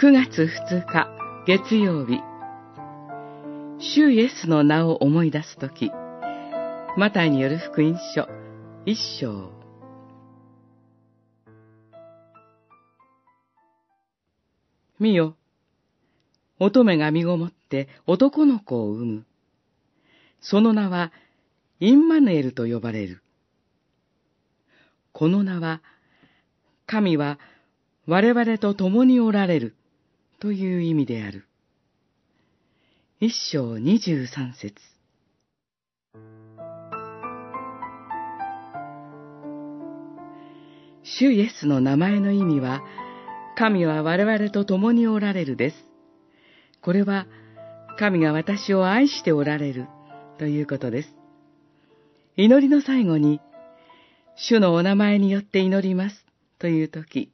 9月2日月曜日。主イエスの名を思い出すときマタイによる福音書一章。見よ。乙女が身ごもって男の子を産む。その名はインマヌエルと呼ばれる。この名は神は我々と共におられる。という意味である。一章二十三節主イエスの名前の意味は、神は我々と共におられるです。これは、神が私を愛しておられるということです。祈りの最後に、主のお名前によって祈りますというとき、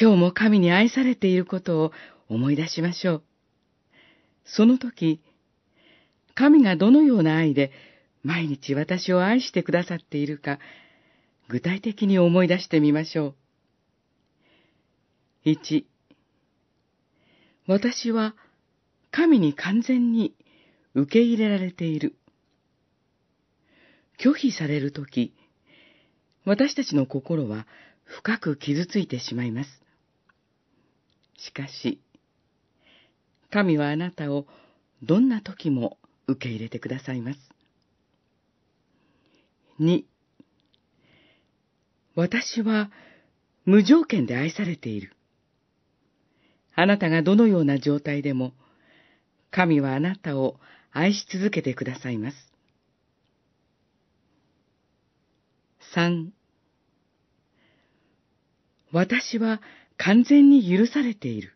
今日も神に愛されていることを思い出しましょう。その時、神がどのような愛で毎日私を愛してくださっているか、具体的に思い出してみましょう。1、私は神に完全に受け入れられている。拒否されるとき、私たちの心は深く傷ついてしまいます。しかし、神はあなたをどんな時も受け入れてくださいます。二、私は無条件で愛されている。あなたがどのような状態でも、神はあなたを愛し続けてくださいます。三、私は完全に許されている。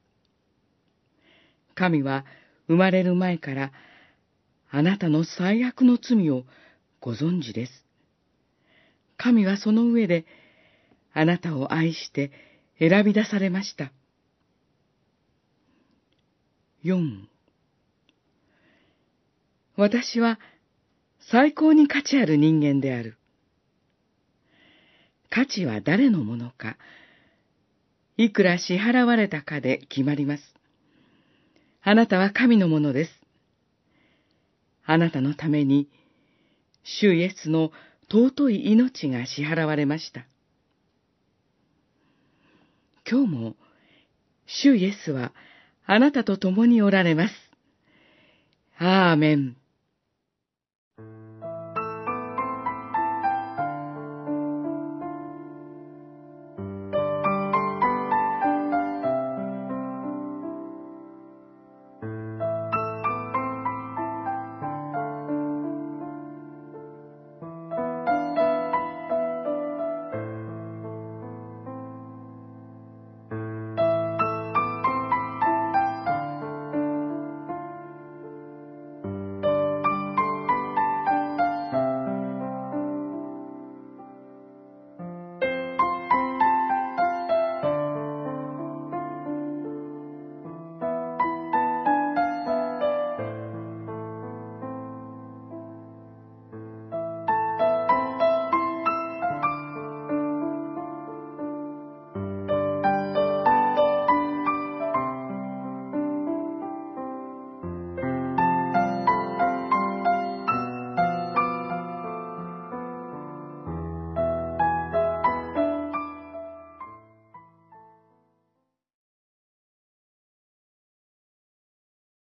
神は生まれる前からあなたの最悪の罪をご存知です。神はその上であなたを愛して選び出されました。四。私は最高に価値ある人間である。価値は誰のものか、いくら支払われたかで決まります。あなたは神のものです。あなたのために、主イエスの尊い命が支払われました。今日も、主イエスはあなたと共におられます。アーメン。